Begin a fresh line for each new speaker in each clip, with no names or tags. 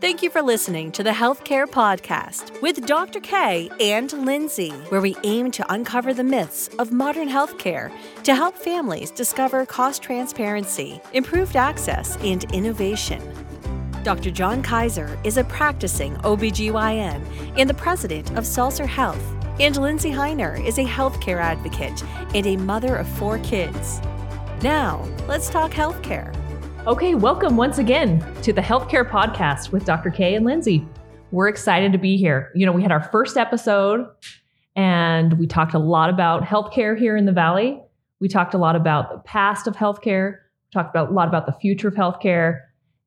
Thank you for listening to the Healthcare Podcast with Dr. K and Lindsay, where we aim to uncover the myths of modern healthcare to help families discover cost transparency, improved access, and innovation. Dr. John Kaiser is a practicing OBGYN and the president of Saltzer Health, and Lindsay Heiner is a healthcare advocate and a mother of four kids. Now, let's talk healthcare.
Okay, welcome once again to the Healthcare Podcast with Dr. K and Lindsay. We're excited to be here. You know, we had our first episode and we talked a lot about healthcare here in the Valley. We talked a lot about the past of healthcare, talked about a lot about the future of healthcare,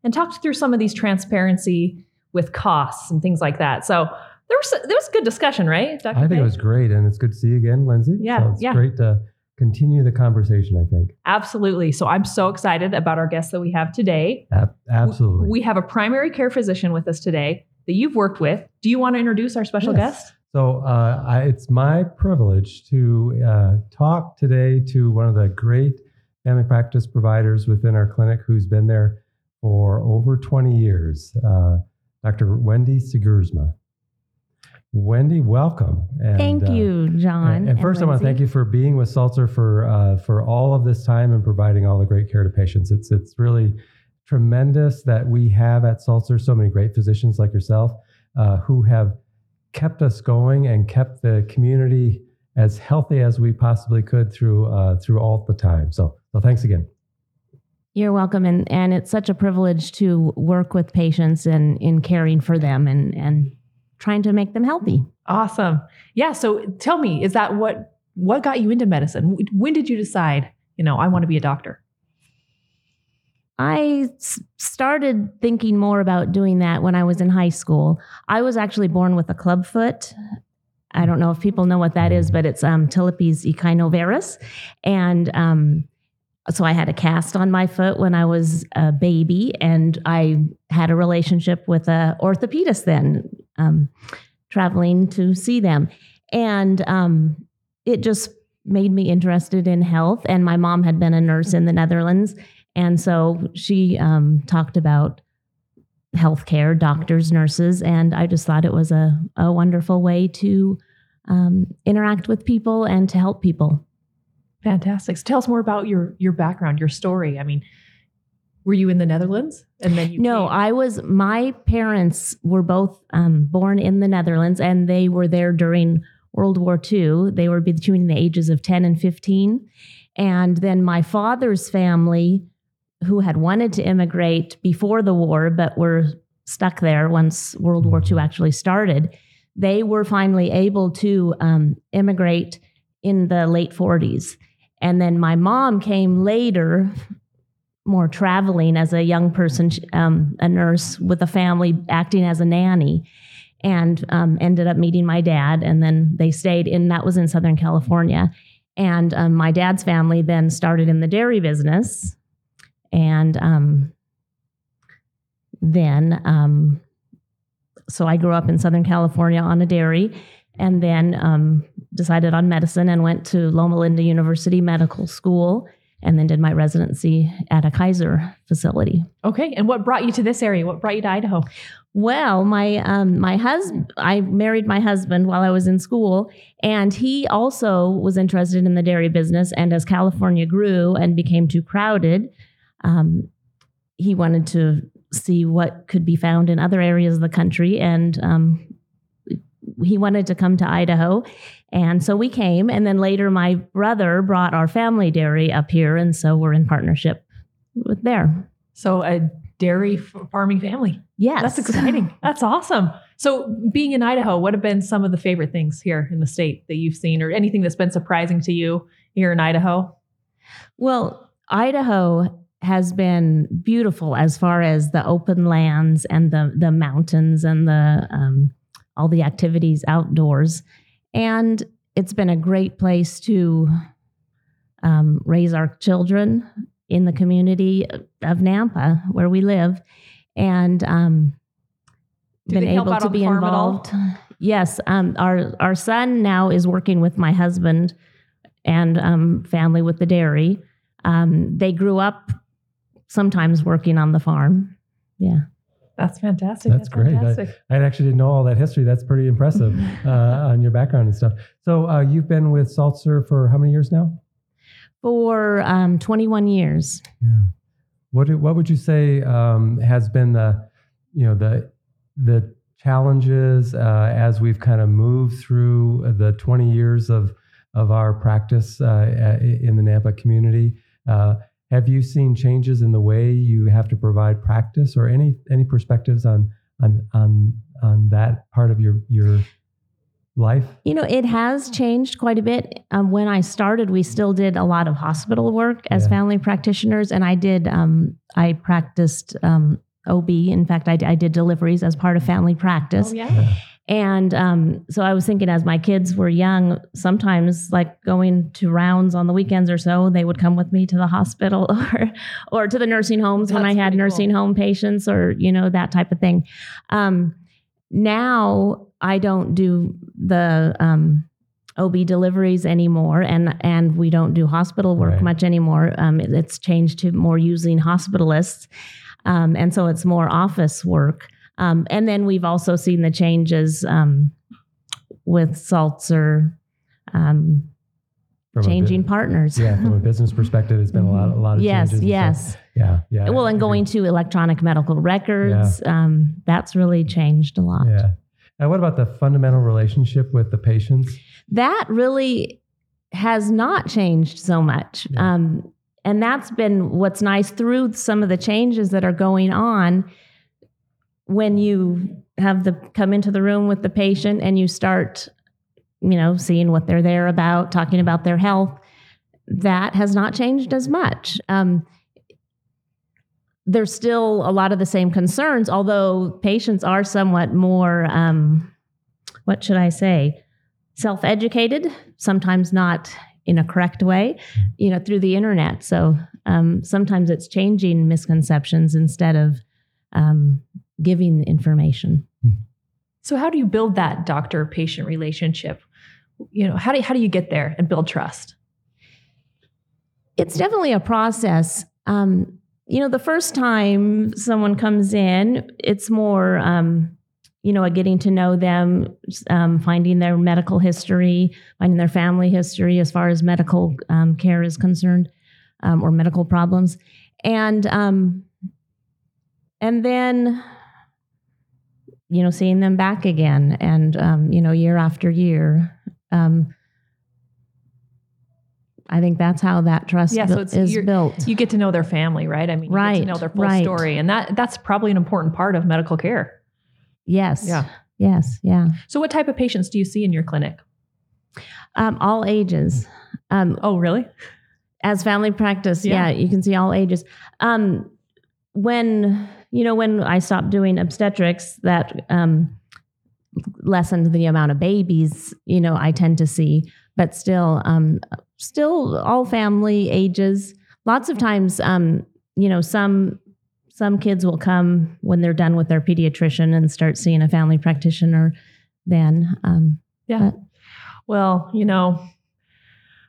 and talked through some of these transparency with costs and things like that. So there was there was a good discussion, right,
Dr. I think K? it was great, and it's good to see you again, Lindsay.
Yeah,
so it's
yeah.
great to continue the conversation, I think.
Absolutely. So I'm so excited about our guest that we have today.
absolutely.
We have a primary care physician with us today that you've worked with. Do you want to introduce our special yes. guest?
So uh, I, it's my privilege to uh, talk today to one of the great family practice providers within our clinic who's been there for over 20 years, uh, Dr. Wendy Siegersma. Wendy, welcome.
And, thank uh, you, John.
And, and first, and I want to thank you for being with Saltzer for uh, for all of this time and providing all the great care to patients. It's it's really tremendous that we have at Saltzer so many great physicians like yourself uh, who have kept us going and kept the community as healthy as we possibly could through uh, through all the time. So, so thanks again.
You're welcome, and and it's such a privilege to work with patients and in caring for them and and trying to make them healthy.
Awesome. Yeah. So tell me, is that what what got you into medicine? When did you decide, you know, I want to be a doctor?
I started thinking more about doing that when I was in high school. I was actually born with a club foot. I don't know if people know what that is, but it's um, Talipes equinovarus. And um, so I had a cast on my foot when I was a baby, and I had a relationship with a orthopedist then, um, traveling to see them, and um, it just made me interested in health. And my mom had been a nurse in the Netherlands, and so she um, talked about healthcare, doctors, nurses, and I just thought it was a, a wonderful way to um, interact with people and to help people.
Fantastic. So tell us more about your your background, your story. I mean, were you in the Netherlands and then you
No,
came?
I was my parents were both um, born in the Netherlands and they were there during World War II. They were between the ages of 10 and 15. And then my father's family who had wanted to immigrate before the war but were stuck there once World War II actually started, they were finally able to um, immigrate in the late 40s. And then my mom came later, more traveling as a young person, um, a nurse with a family, acting as a nanny, and um, ended up meeting my dad. And then they stayed in, that was in Southern California. And um, my dad's family then started in the dairy business. And um, then, um, so I grew up in Southern California on a dairy and then um, decided on medicine and went to Loma Linda University Medical School and then did my residency at a Kaiser facility.
Okay, and what brought you to this area? What brought you to Idaho?
Well, my um, my husband, I married my husband while I was in school, and he also was interested in the dairy business. And as California grew and became too crowded, um, he wanted to see what could be found in other areas of the country, and um, he wanted to come to Idaho. And so we came. And then later, my brother brought our family dairy up here. And so we're in partnership with there.
So a dairy farming family.
Yes.
That's exciting. That's awesome. So, being in Idaho, what have been some of the favorite things here in the state that you've seen, or anything that's been surprising to you here in Idaho?
Well, Idaho has been beautiful as far as the open lands and the the mountains and the um, all the activities outdoors. And it's been a great place to um, raise our children in the community of Nampa, where we live, and um, been able to be involved. Yes, um, our our son now is working with my husband and um, family with the dairy. Um, they grew up sometimes working on the farm. Yeah.
That's fantastic.
That's great. I-
Fantastic.
I actually didn't know all that history. That's pretty impressive uh, on your background and stuff. So uh, you've been with Saltzer for how many years now?
For um, 21 years.
Yeah. What do- what would you say um, has been the you know the the challenges uh, as we've kind of moved through the 20 years of of our practice uh, in the Nampa community? Have you seen changes in the way you have to provide practice, or any any perspectives on on on on that part of your your life?
You know, it has changed quite a bit. Um, when I started, we still did a lot of hospital work as
Yeah.
family practitioners, and I did. Um, I practiced um, OB. In fact, I, I did deliveries as part of family practice.
Oh, yeah.
And um, so I was thinking, as my kids were young, sometimes like going to rounds on the weekends or so, they would come with me to the hospital or or to the nursing homes when I had
pretty cool.
nursing home patients or you know that type of thing. Um, now I don't do the um, OB deliveries anymore, and and we don't do hospital work
Right.
much anymore. Um, it- it's changed to more using hospitalists, um, and so it's more office work. Um, and then we've also seen the changes um, with Saltzer um,
a bu-
changing partners.
yeah, from a business perspective, it's been a lot a lot of
yes,
changes. and
yes.
Yeah, yeah.
Well, and going to electronic medical records, um, that's really changed a lot.
Yeah. And what about the fundamental relationship with the patients?
that really has not changed so much.
Yeah.
Um, and that's been what's nice through some of the changes that are going on when you have the come into the room with the patient and you start you know seeing what they're there about talking about their health that has not changed as much. Um, there's still a lot of the same concerns although patients are somewhat more um, what should i say self-educated sometimes not in a correct way you know through the internet. So um, sometimes it's changing misconceptions instead of um, giving information
So how do you build that doctor patient relationship? You know, how do how do you get there and build trust?
it's definitely a process um, you know the first time someone comes in it's more um, you know a getting to know them um, finding their medical history finding their family history as far as medical um, care is concerned um, or medical problems and um, and then you know seeing them back again and um, you know year after year um, I think that's how that trust
Yeah, so it's-
is built.
You get to know their family, right? I mean, you get to
Right,
know their full
right.
story, and that that's probably an important part of medical care.
yes.
Yeah.
Yes. Yeah.
So, what type of patients do you see in your clinic?
Um, all ages. Um,
Oh, really?
as family practice,
Yeah.
yeah. you can see all ages. Um, when you know when I stopped doing obstetrics, that um, lessened the amount of babies you know I tend to see, but still, um, still all family ages. Lots of times, um, you know, some some kids will come when they're done with their pediatrician and start seeing a family practitioner. Then, um,
Yeah. Well, you know,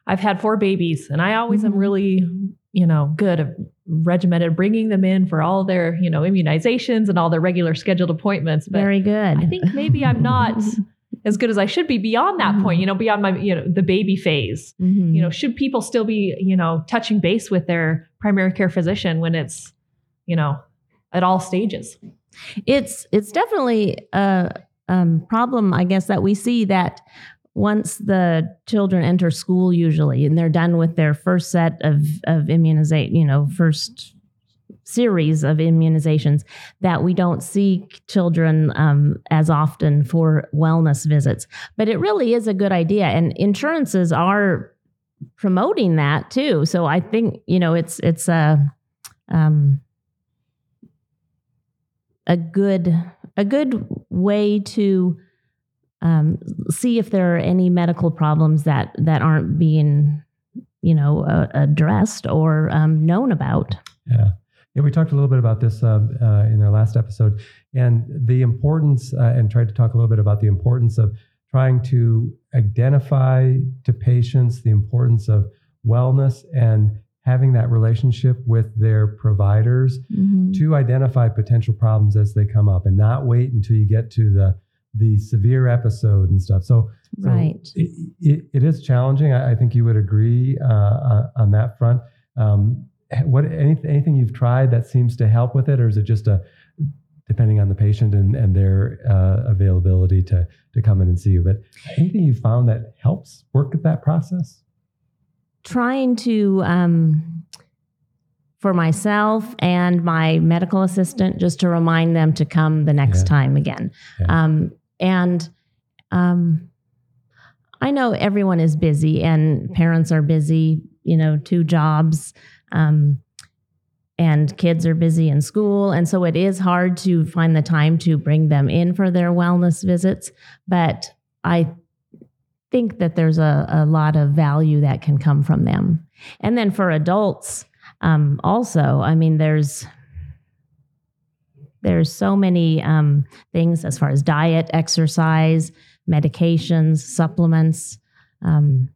I've had four babies, and I always am
Mhm.
really, you know, good at regimented bringing them in for all their, you know, immunizations and all their regular scheduled appointments. But
very good.
I think maybe I'm not as good as I should be beyond that
Mhm.
point, you know, beyond my, you know, the baby phase.
Mhm.
You know, should people still be, you know, touching base with their primary care physician when it's, you know, at all stages?
it's it's definitely a um, problem, I guess, that we see that once the children enter school, usually, and they're done with their first set of of immunizate, you know, first series of immunizations, that we don't see children um, as often for wellness visits. But it really is a good idea, and insurances are promoting that too. So I think you know it's it's a um, a good a good way to um, see if there are any medical problems that that aren't being you know uh, addressed or um, known about.
Yeah. Yeah, we talked a little bit about this uh, uh, in our last episode, and the importance, uh, and tried to talk a little bit about the importance of trying to identify to patients the importance of wellness and having that relationship with their providers
Mhm.
to identify potential problems as they come up and not wait until you get to the the severe episode and stuff. So, so
Right.
it, it, it is challenging. I, I think you would agree uh, on, on that front. Um, what any, anything you've tried that seems to help with it, or is it just a depending on the patient and, and their uh, availability to to come in and see you? But anything you found that helps work with that process?
trying to um, for myself and my medical assistant just to remind them to come the next
Yeah.
time again
Yeah.
um, and um, i know everyone is busy and parents are busy you know two jobs um, and kids are busy in school and so it is hard to find the time to bring them in for their wellness visits but i think that there's a, a lot of value that can come from them. And then for adults, um, also, I mean, there's there's so many um, things as far as diet, exercise, medications, supplements, um,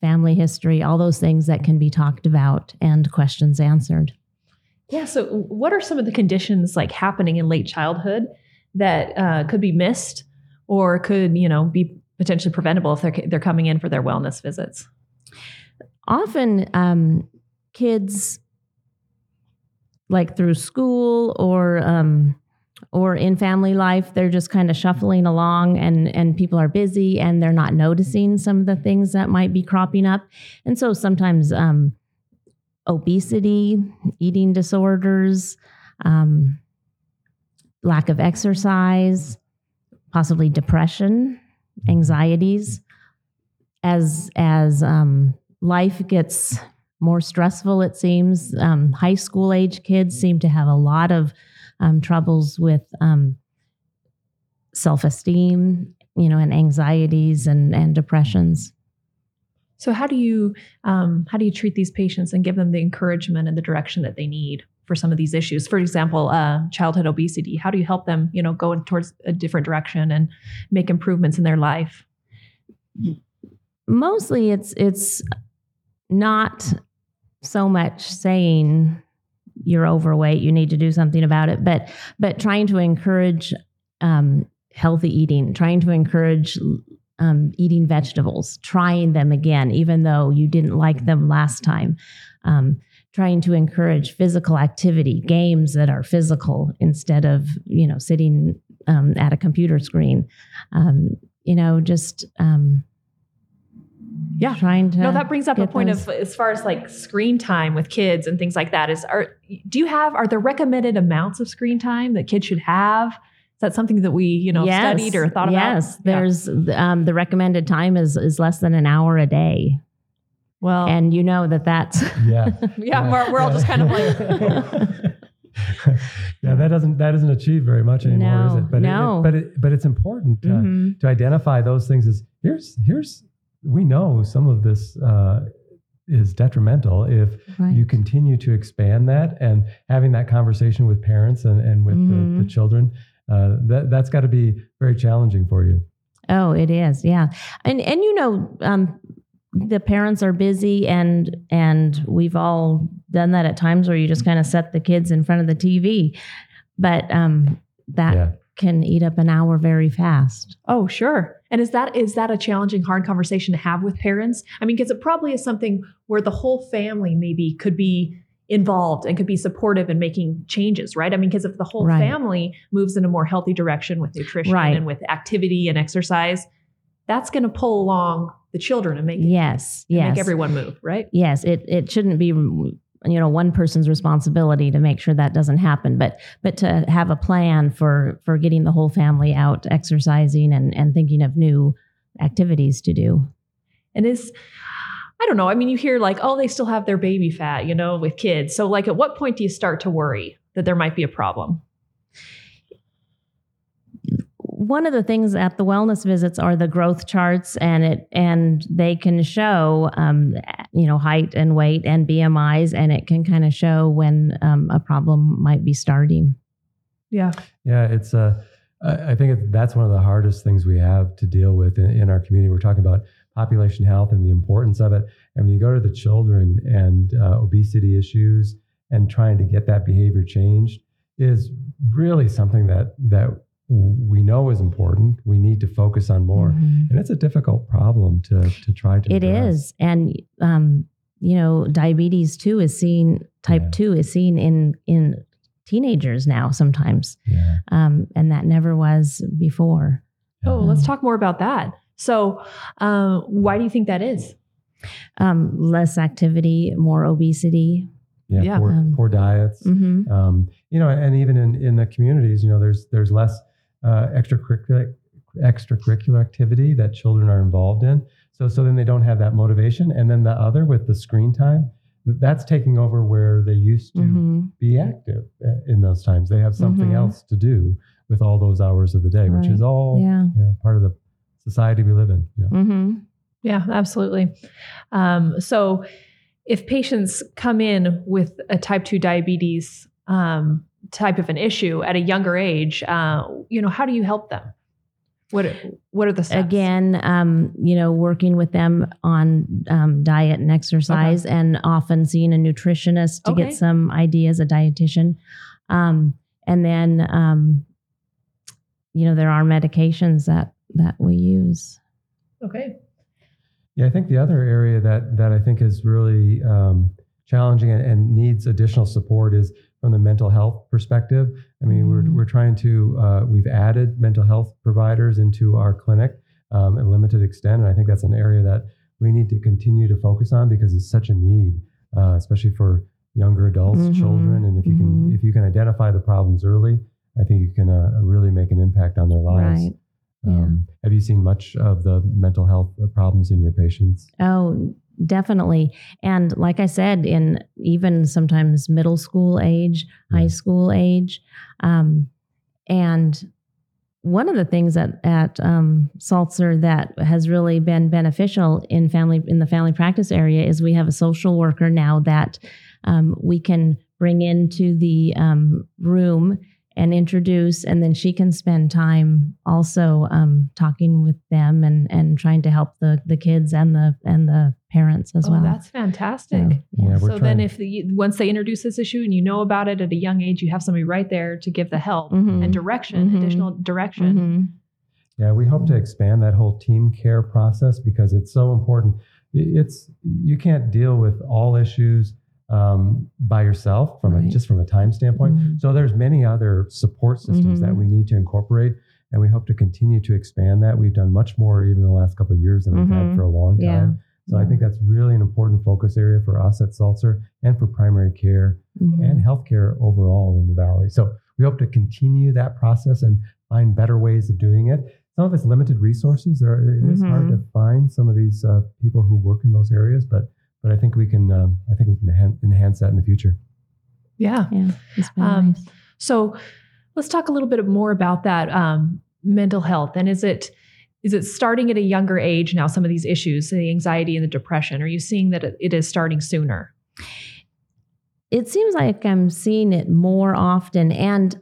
family history, all those things that can be talked about and questions answered.
Yeah. So, what are some of the conditions like happening in late childhood that uh, could be missed or could you know be potentially preventable if they're they're coming in for their wellness visits?
often um, kids like through school or um, or in family life they're just kind of shuffling along and and people are busy and they're not noticing some of the things that might be cropping up. And so sometimes um, obesity eating disorders um, lack of exercise possibly depression anxieties. As as um, life gets more stressful it seems um, high school age kids seem to have a lot of um, troubles with um, self-esteem you know and anxieties and and depressions
So, how do you um, how do you treat these patients and give them the encouragement and the direction that they need for some of these issues? For example, uh, childhood obesity. How do you help them, you know, go towards a different direction and make improvements in their life?
mostly it's it's not so much saying you're overweight you need to do something about it. But but trying to encourage um, healthy eating trying to encourage um, eating vegetables trying them again even though you didn't like them last time. Um, trying to encourage physical activity games that are physical instead of you know sitting um, at a computer screen. Um, you know just um,
Yeah.
trying to
No, that brings up a point
those-
of as far as like screen time with kids and things like that. Is are do you have are there recommended amounts of screen time that kids should have? Is that something that we you know
Yes,
studied or thought about?
Yes,
Yeah.
there's um, the recommended time is is less than an hour a day,
well,
and you know that that's
Yeah.
yeah, we're, we're all just kind of like
yeah, that doesn't that doesn't achieve very much anymore, is it? But
no.
it, but it, but it's important uh,
Mhm.
to identify those things. As here's here's we know some of this uh, is detrimental if
Right.
you continue to expand that and having that conversation with parents and, and with the, the
Mhm.
children. Uh, that that's got to be very challenging for you.
Oh, it is, yeah, and and you know, um, the parents are busy, and and we've all done that at times where you just kind of set the kids in front of the TV, but um, that
yeah.
Can eat up an hour very fast.
Oh, sure. And is that is that a challenging, hard conversation to have with parents? I mean, because it probably is something where the whole family maybe could be involved and could be supportive in making changes, right? I mean, because if the whole
Right.
family moves in a more healthy direction with nutrition
Right.
and with activity and exercise, that's going to pull along the children and make
Yes,
and
yes,
make everyone move, right?
yes it it shouldn't be you know one person's responsibility to make sure that doesn't happen but but to have a plan for for getting the whole family out exercising and and thinking of new activities to do
And is I don't know. I mean, you hear like, oh, they still have their baby fat, you know, with kids. So, like, at what point do you start to worry that there might be a problem?
One of the things at the wellness visits are the growth charts and it and they can show um, you know height and weight and bmis and it can kind of show when um, a problem might be starting
Yeah.
Yeah, it's uh, I I think it, that's one of the hardest things we have to deal with in, in our community. We're talking about population health and the importance of it, And when you go to the children and uh, obesity issues and trying to get that behavior changed is really something that that we know is important. We need to focus on more,
Mhm.
and it's a difficult problem to to try to.
It
address.
is, and um, you know, diabetes too is seen. Type
Yeah.
two is seen in in teenagers now sometimes,
Yeah.
um, and that never was before.
Oh, let's talk more about that. So, uh, why do you think that is?
Um, less activity, more obesity.
Yeah.
Yeah.
Poor,
Um,
poor diets.
hmm
um, you know, and even in, in the communities, you know, there's there's less uh, extracurricular extracurricular activity that children are involved in. So so then they don't have that motivation, and then the other with the screen time, that's taking over where they used to
hmm
be active uh, in those times. They have something
Mhm.
else to do with all those hours of the day, which is all
Yeah.
you know, part of the society we live in. You know?
hmm
Yeah, absolutely. Um, so, if patients come in with a type 2 diabetes um, type of an issue at a younger age, uh, you know, how do you help them? What are, what are the steps?
Again, um, you know, working with them on um, diet and exercise, and often seeing a nutritionist to
Okay.
get some ideas, a dietitian, um, and then um, you know there are medications that that we use.
Okay.
Yeah, I think the other area that that I think is really um, challenging and, and needs additional support is from the mental health perspective. I mean,
Mhm.
we're we're trying to uh, we've added mental health providers into our clinic um, in a limited extent, and I think that's an area that we need to continue to focus on because it's such a need, uh, especially for younger adults,
Mhm.
children, and if you can
Mhm.
if you can identify the problems early, I think you can uh, really make an impact on their lives.
Right. Yeah.
Um, have you seen much of the mental health problems in your patients?
Oh, definitely. And like I said, in even sometimes middle school age, high school age. Um, and one of the things that at um, Saltzer that has really been beneficial in family in the family practice area is we have a social worker now that um, we can bring into the um, room and introduce, and then she can spend time also um, talking with them and and trying to help the the kids and the and the parents as
oh,
well.
that's fantastic.
So,
Yeah, we're
so then, if the, once they introduce this issue and you know about it at a young age, you have somebody right there to give the help
Mhm.
and direction,
Mhm.
additional direction.
Mhm.
Yeah, we hope to expand that whole team care process because it's so important. It's you can't deal with all issues um, by yourself from a, just from a time standpoint.
Mhm.
So there's many other support systems that
Mhm.
we need to incorporate, and we hope to continue to expand that. We've done much more even in the last couple of years than we've had
Mhm.
for a long
Yeah.
time. So I think that's really an important focus area for us at Saltzer and for primary care
Mhm.
and healthcare overall in the valley. So we hope to continue that process and find better ways of doing it. Some of it's limited resources. There, it is hard to
Mhm.
find some of these uh, people who work in those areas, but but I think we can. Um, I think we can enhan- enhance that in the future.
Yeah.
Yeah, it's been
Um,
nice.
So let's talk a little bit more about that um, mental health. And is it is it starting at a younger age now? Some of these issues, the anxiety and the depression. Are you seeing that it, it is starting sooner?
It seems like I'm seeing it more often, and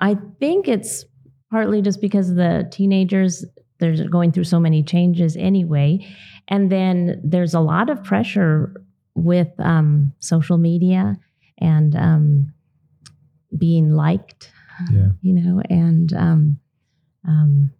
I think it's partly just because the teenagers they're going through so many changes anyway, and then there's a lot of pressure with um, social media and um, being liked,
Yeah.
you know, and um, um,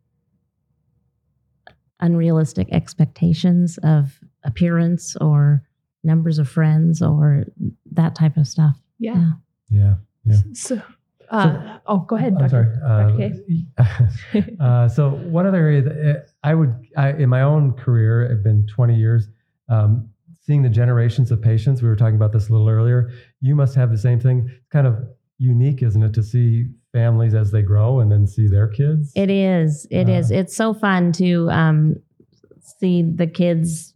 unrealistic expectations of appearance or numbers of friends or that type of stuff.
Yeah.
Yeah. Yeah.
So, uh, oh, go ahead,
I'm
Dr.
sorry. Uh, uh, so one other area that uh, I would, I, in my own career, I've been 20 years, um, seeing the generations of patients. We were talking about this a little earlier. You must have the same thing. It's kind of unique, isn't it, to see families as they grow and then see their kids?
It is. It
Uh,
is. It's so fun to um, see the kids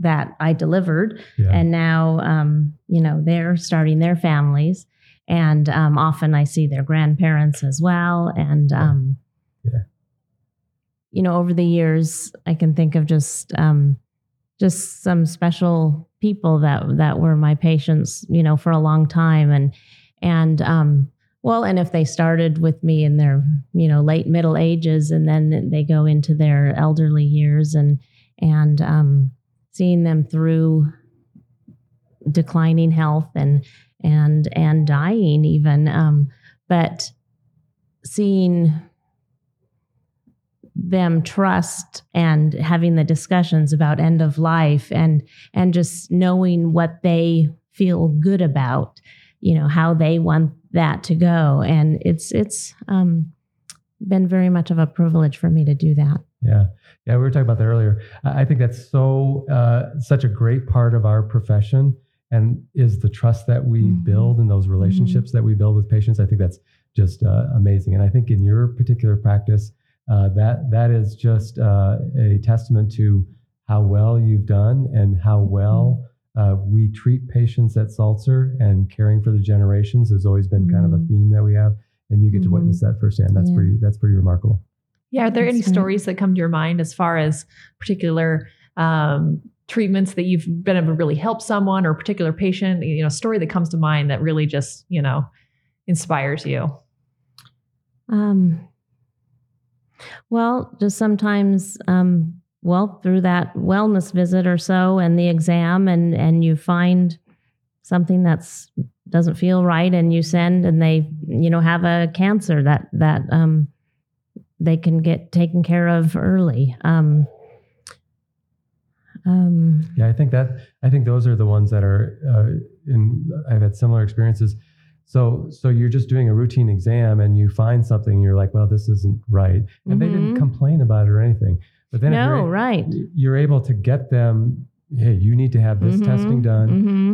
that I delivered,
yeah.
and now um, you know they're starting their families, and um, often I see their grandparents as well, and um,
Yeah.
you know over the years I can think of just um, just some special people that that were my patients, you know, for a long time, and and um, well, and if they started with me in their, you know, late middle ages and then they go into their elderly years and and um, seeing them through declining health and and and dying even um, but seeing them trust and having the discussions about end of life and and just knowing what they feel good about you know how they want that to go and it's it's um, been very much of a privilege for me to do that
Yeah, yeah, we were talking about that earlier. I think that's so uh, such a great part of our profession, and is the trust that we
Mhm.
build and those relationships that we build with patients. I think that's just uh, amazing, and I think in your particular practice, uh, that that is just uh, a testament to how well you've done and how well. Uh, we treat patients at Saltzer, and caring for the generations has always been kind of a
Mhm.
theme that we have, and you get to
Mhm.
witness that firsthand. That's
Yeah.
pretty. That's pretty remarkable.
Yeah, are there any
That's right.
stories that come to your mind as far as particular um, treatments that you've been able to really help someone or a particular patient? You know, a story that comes to mind that really just you know inspires you.
Um, well, just sometimes, um, well, through that wellness visit or so, and the exam, and and you find something that's doesn't feel right, and you send, and they, you know, have a cancer that that um, they can get taken care of early. Um, um,
Yeah, I think that I think those are the ones that are uh, in. I've had similar experiences. So so you're just doing a routine exam and you find something, and you're like, well, this isn't right, and they didn't
Mhm.
complain about it or anything. But then if
no,
you're,
right.
you're able to get them. Hey, you need to have this
Mhm,
testing done,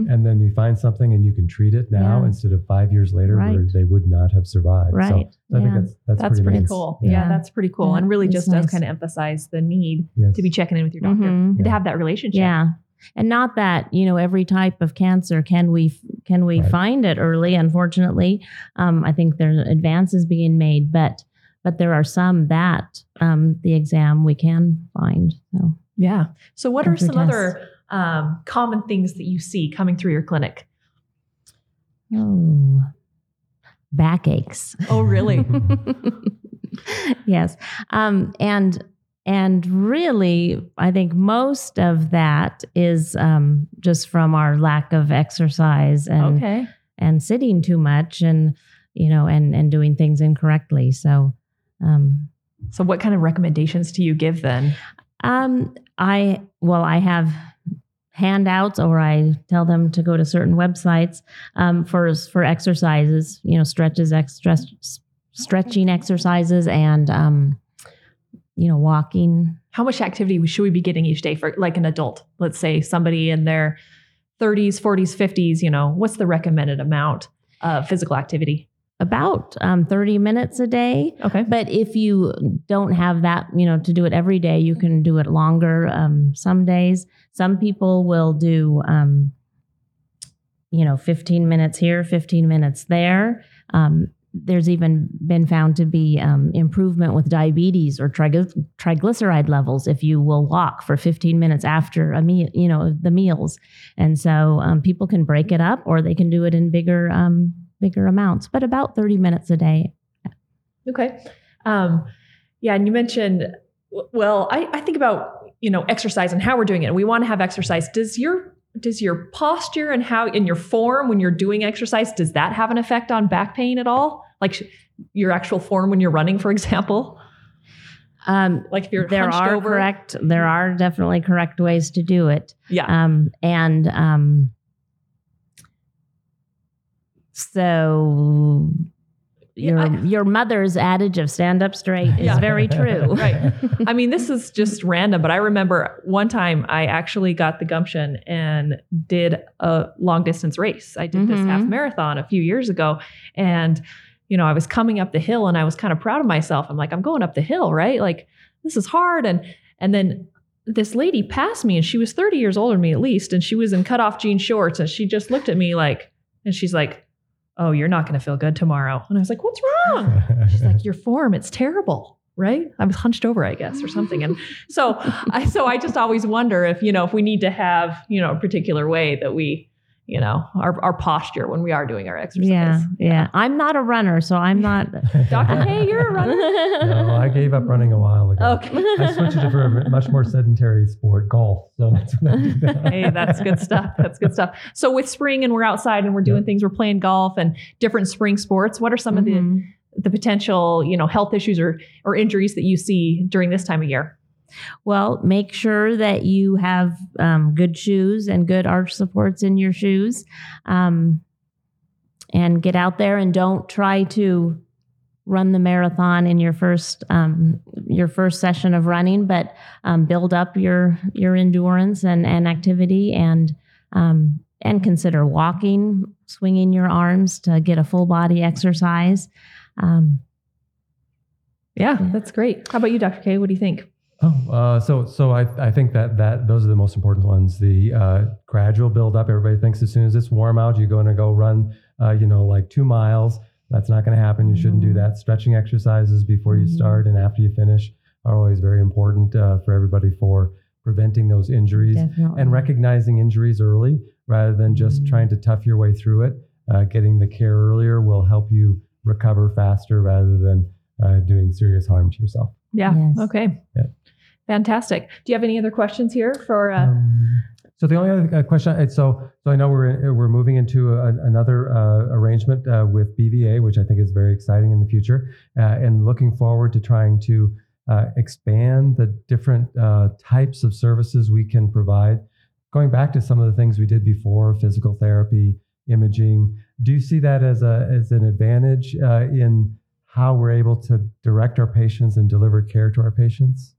mhm.
and then you find something and you can treat it now
Yeah.
instead of five years later where they would not have survived.
Right.
So, so I think
yeah.
that's that's,
That's pretty
amazing.
cool.
Yeah.
Yeah. that's pretty cool,
Yeah,
and really
it's
just does kind of emphasize the need
Yes.
to be checking in with your doctor
Mhm.
and to have that relationship.
Yeah. And not that, you know, every type of cancer can we can we
Right.
find it early, unfortunately. Um, I think there's advances being made, but but there are some that um, the exam we can find. So
Yeah. So, what are some other um, common things that you see coming through your clinic?
oh backaches.
Oh, really?
yes. Um, and and really, I think most of that is um, just from our lack of exercise and
okay.
and sitting too much and you know and and doing things incorrectly so um
So, what kind of recommendations do you give then?
um i well i have handouts or i tell them to go to certain websites um for for exercises you know stretches ex- stretch, stretching exercises and um you know walking
How much activity should we be getting each day for like an adult? Let's say somebody in their 30s, 40s, 50s, you know, what's the recommended amount of physical activity?
About um, 30 minutes a day
Okay.
But if you don't have that, you know, to do it every day, you can do it longer. Um, some days, some people will do, um, you know, 15 minutes here, 15 minutes there. Um, there's even been found to be um, improvement with diabetes or trigly- triglyceride levels if you will walk for 15 minutes after a meal, you know, the meals. And so um, people can break it up or they can do it in bigger, um, bigger amounts, but about 30 minutes a day
Okay. Um, yeah, and you mentioned, well, I, I think about you know exercise and how we're doing it. We want to have exercise. Does your does your posture and how in your form when you're doing exercise does that have an effect on back pain at all? Like your actual form when you're running, for example.
Um,
Like if you're
there are
over.
correct. There are definitely correct ways to do it.
Yeah.
Um, and um, so
Yeah,
your
I-
your mother's adage of "stand up straight" is
Yeah.
very true.
Right. I mean, this is just random, but I remember one time I actually got the gumption and did a long distance race. I did this
Mhm.
half marathon a few years ago. And, you know, I was coming up the hill and I was kind of proud of myself. I'm like, I'm going up the hill, right? Like, this is hard. And, and then this lady passed me and she was 30 years older than me at least. And she was in cutoff jean shorts and she just looked at me like, and she's like, Oh, you're not going to feel good tomorrow. And I was like, What's wrong? She's like, your form, it's terrible, right? I was hunched over, I guess, or something. And so I so I just always wonder if, you know, if we need to have, you know, a particular way that we, you know, our, our posture when we are doing our exercise.
Yeah, yeah. I'm not a runner, so I'm not.
Dr. K, you're a runner.
no, I gave up running a while ago.
Okay.
I switched it for a much more sedentary sport, golf. So that's what I do now.
hey, that's good stuff. That's good stuff. So with spring and we're outside and we're doing
Yeah.
things, we're playing golf and different spring sports. What are some of the
Mhm.
the potential, you know, health issues or or injuries that you see during this time of year?
Well, make sure that you have um, good shoes and good arch supports in your shoes. Um, and get out there and don't try to run the marathon in your first um, your first session of running, but um, build up your your endurance and, and activity and um, and consider walking, swinging your arms to get a full body exercise. Um,
Yeah,
Yeah.
that's great. How about you, Dr. K? What do you think?
Oh, uh, so so I, I think that that those are the most important ones. The uh, gradual build up. Everybody thinks as soon as it's warm out, you're going to go run, uh, you know, like two miles. That's not going to happen. You shouldn't do
Mhm.
that. Stretching exercises before you
Mhm.
start and after you finish are always very important uh, for everybody for preventing those injuries
definitely.
and recognizing injuries early rather than just
Mhm.
trying to tough your way through it. Uh, getting the care earlier will help you recover faster rather than uh, doing serious harm to yourself.
Yeah.
Yes.
Okay.
Yeah.
Fantastic. Do you have any other questions here for? Uh,
Um, so the only other uh, question, so so I know we're in, we're moving into a, another uh, arrangement uh, with BVA, which I think is very exciting in the future, uh, and looking forward to trying to uh, expand the different types of services we can provide. Going back to some of the things we did before, physical therapy, imaging. Do you see that as a as an advantage in how we're able to direct our patients and deliver care to our patients?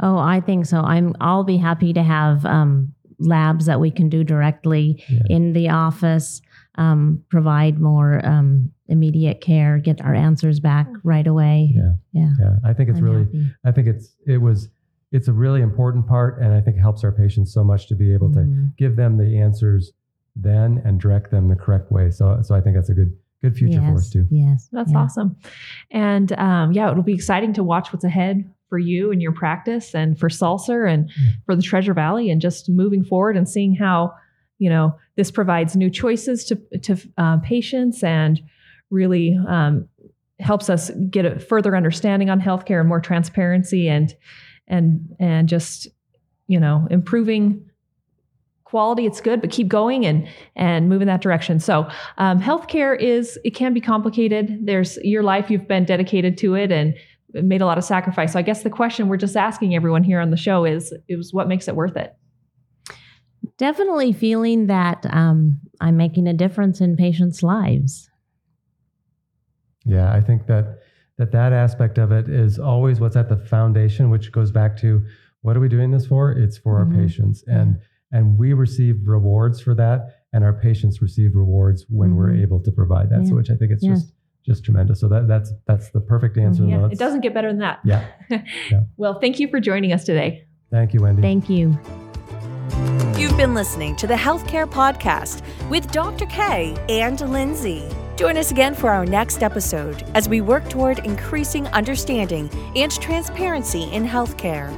Oh, I think so. I'm. I'll be happy to have um, labs that we can do directly
Yeah.
in the office. Um, provide more um, immediate care. Get our answers back right away.
Yeah.
Yeah.
Yeah, I think it's
I'm
really.
happy.
I think it's it was it's a really important part, and I think it helps our patients so much to be able to
Mhm.
give them the answers then and direct them the correct way. So so I think that's a good good future for us too.
Yes.
That's
yeah.
awesome. And um, yeah, it'll be exciting to watch what's ahead for you and your practice and for Saltzer and
Yeah.
for the Treasure Valley and just moving forward and seeing how, you know, this provides new choices to, to uh, patients and really um, helps us get a further understanding on healthcare and more transparency and, and, and just, you know, improving quality it's good but keep going and and move in that direction so um, healthcare is it can be complicated there's your life you've been dedicated to it and made a lot of sacrifice so i guess the question we're just asking everyone here on the show is is what makes it worth it
Definitely feeling that um, I'm making a difference in patients' lives.
Yeah, I think that that that aspect of it is always what's at the foundation, which goes back to what are we doing this for? It's for
Mhm.
our patients, and and we receive rewards for that, and our patients receive rewards when we're
Mhm.
able to provide that. So, which I think it's
Yeah.
just just tremendous. So that that's that's the perfect answer.
Yeah
Let's-
it doesn't get better than that
Yeah.
well thank you for joining us today
Thank you, Wendy.
Thank you.
You've been listening to the Healthcare Podcast with Dr. K and Lindsay. Join us again for our next episode as we work toward increasing understanding and transparency in healthcare.